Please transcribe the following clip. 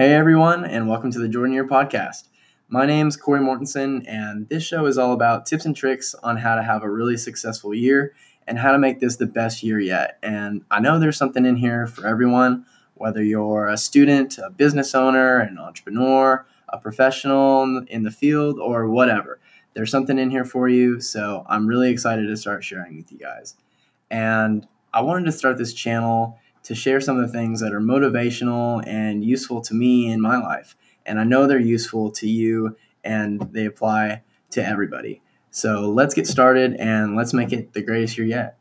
Hey everyone, and welcome to the Jordan Year Podcast. My name is Corey Mortensen, and this show is all about tips and tricks on how to have a really successful year and how to make this the best year yet. And I know there's something in here for everyone, whether you're a student, a business owner, an entrepreneur, a professional in the field, or whatever. There's something in here for you, so I'm really excited to start sharing with you guys. And I wanted to start this channel to share some of the things that are motivational and useful to me in my life. And I know they're useful to you and they apply to everybody. So let's get started and let's make it the greatest year yet.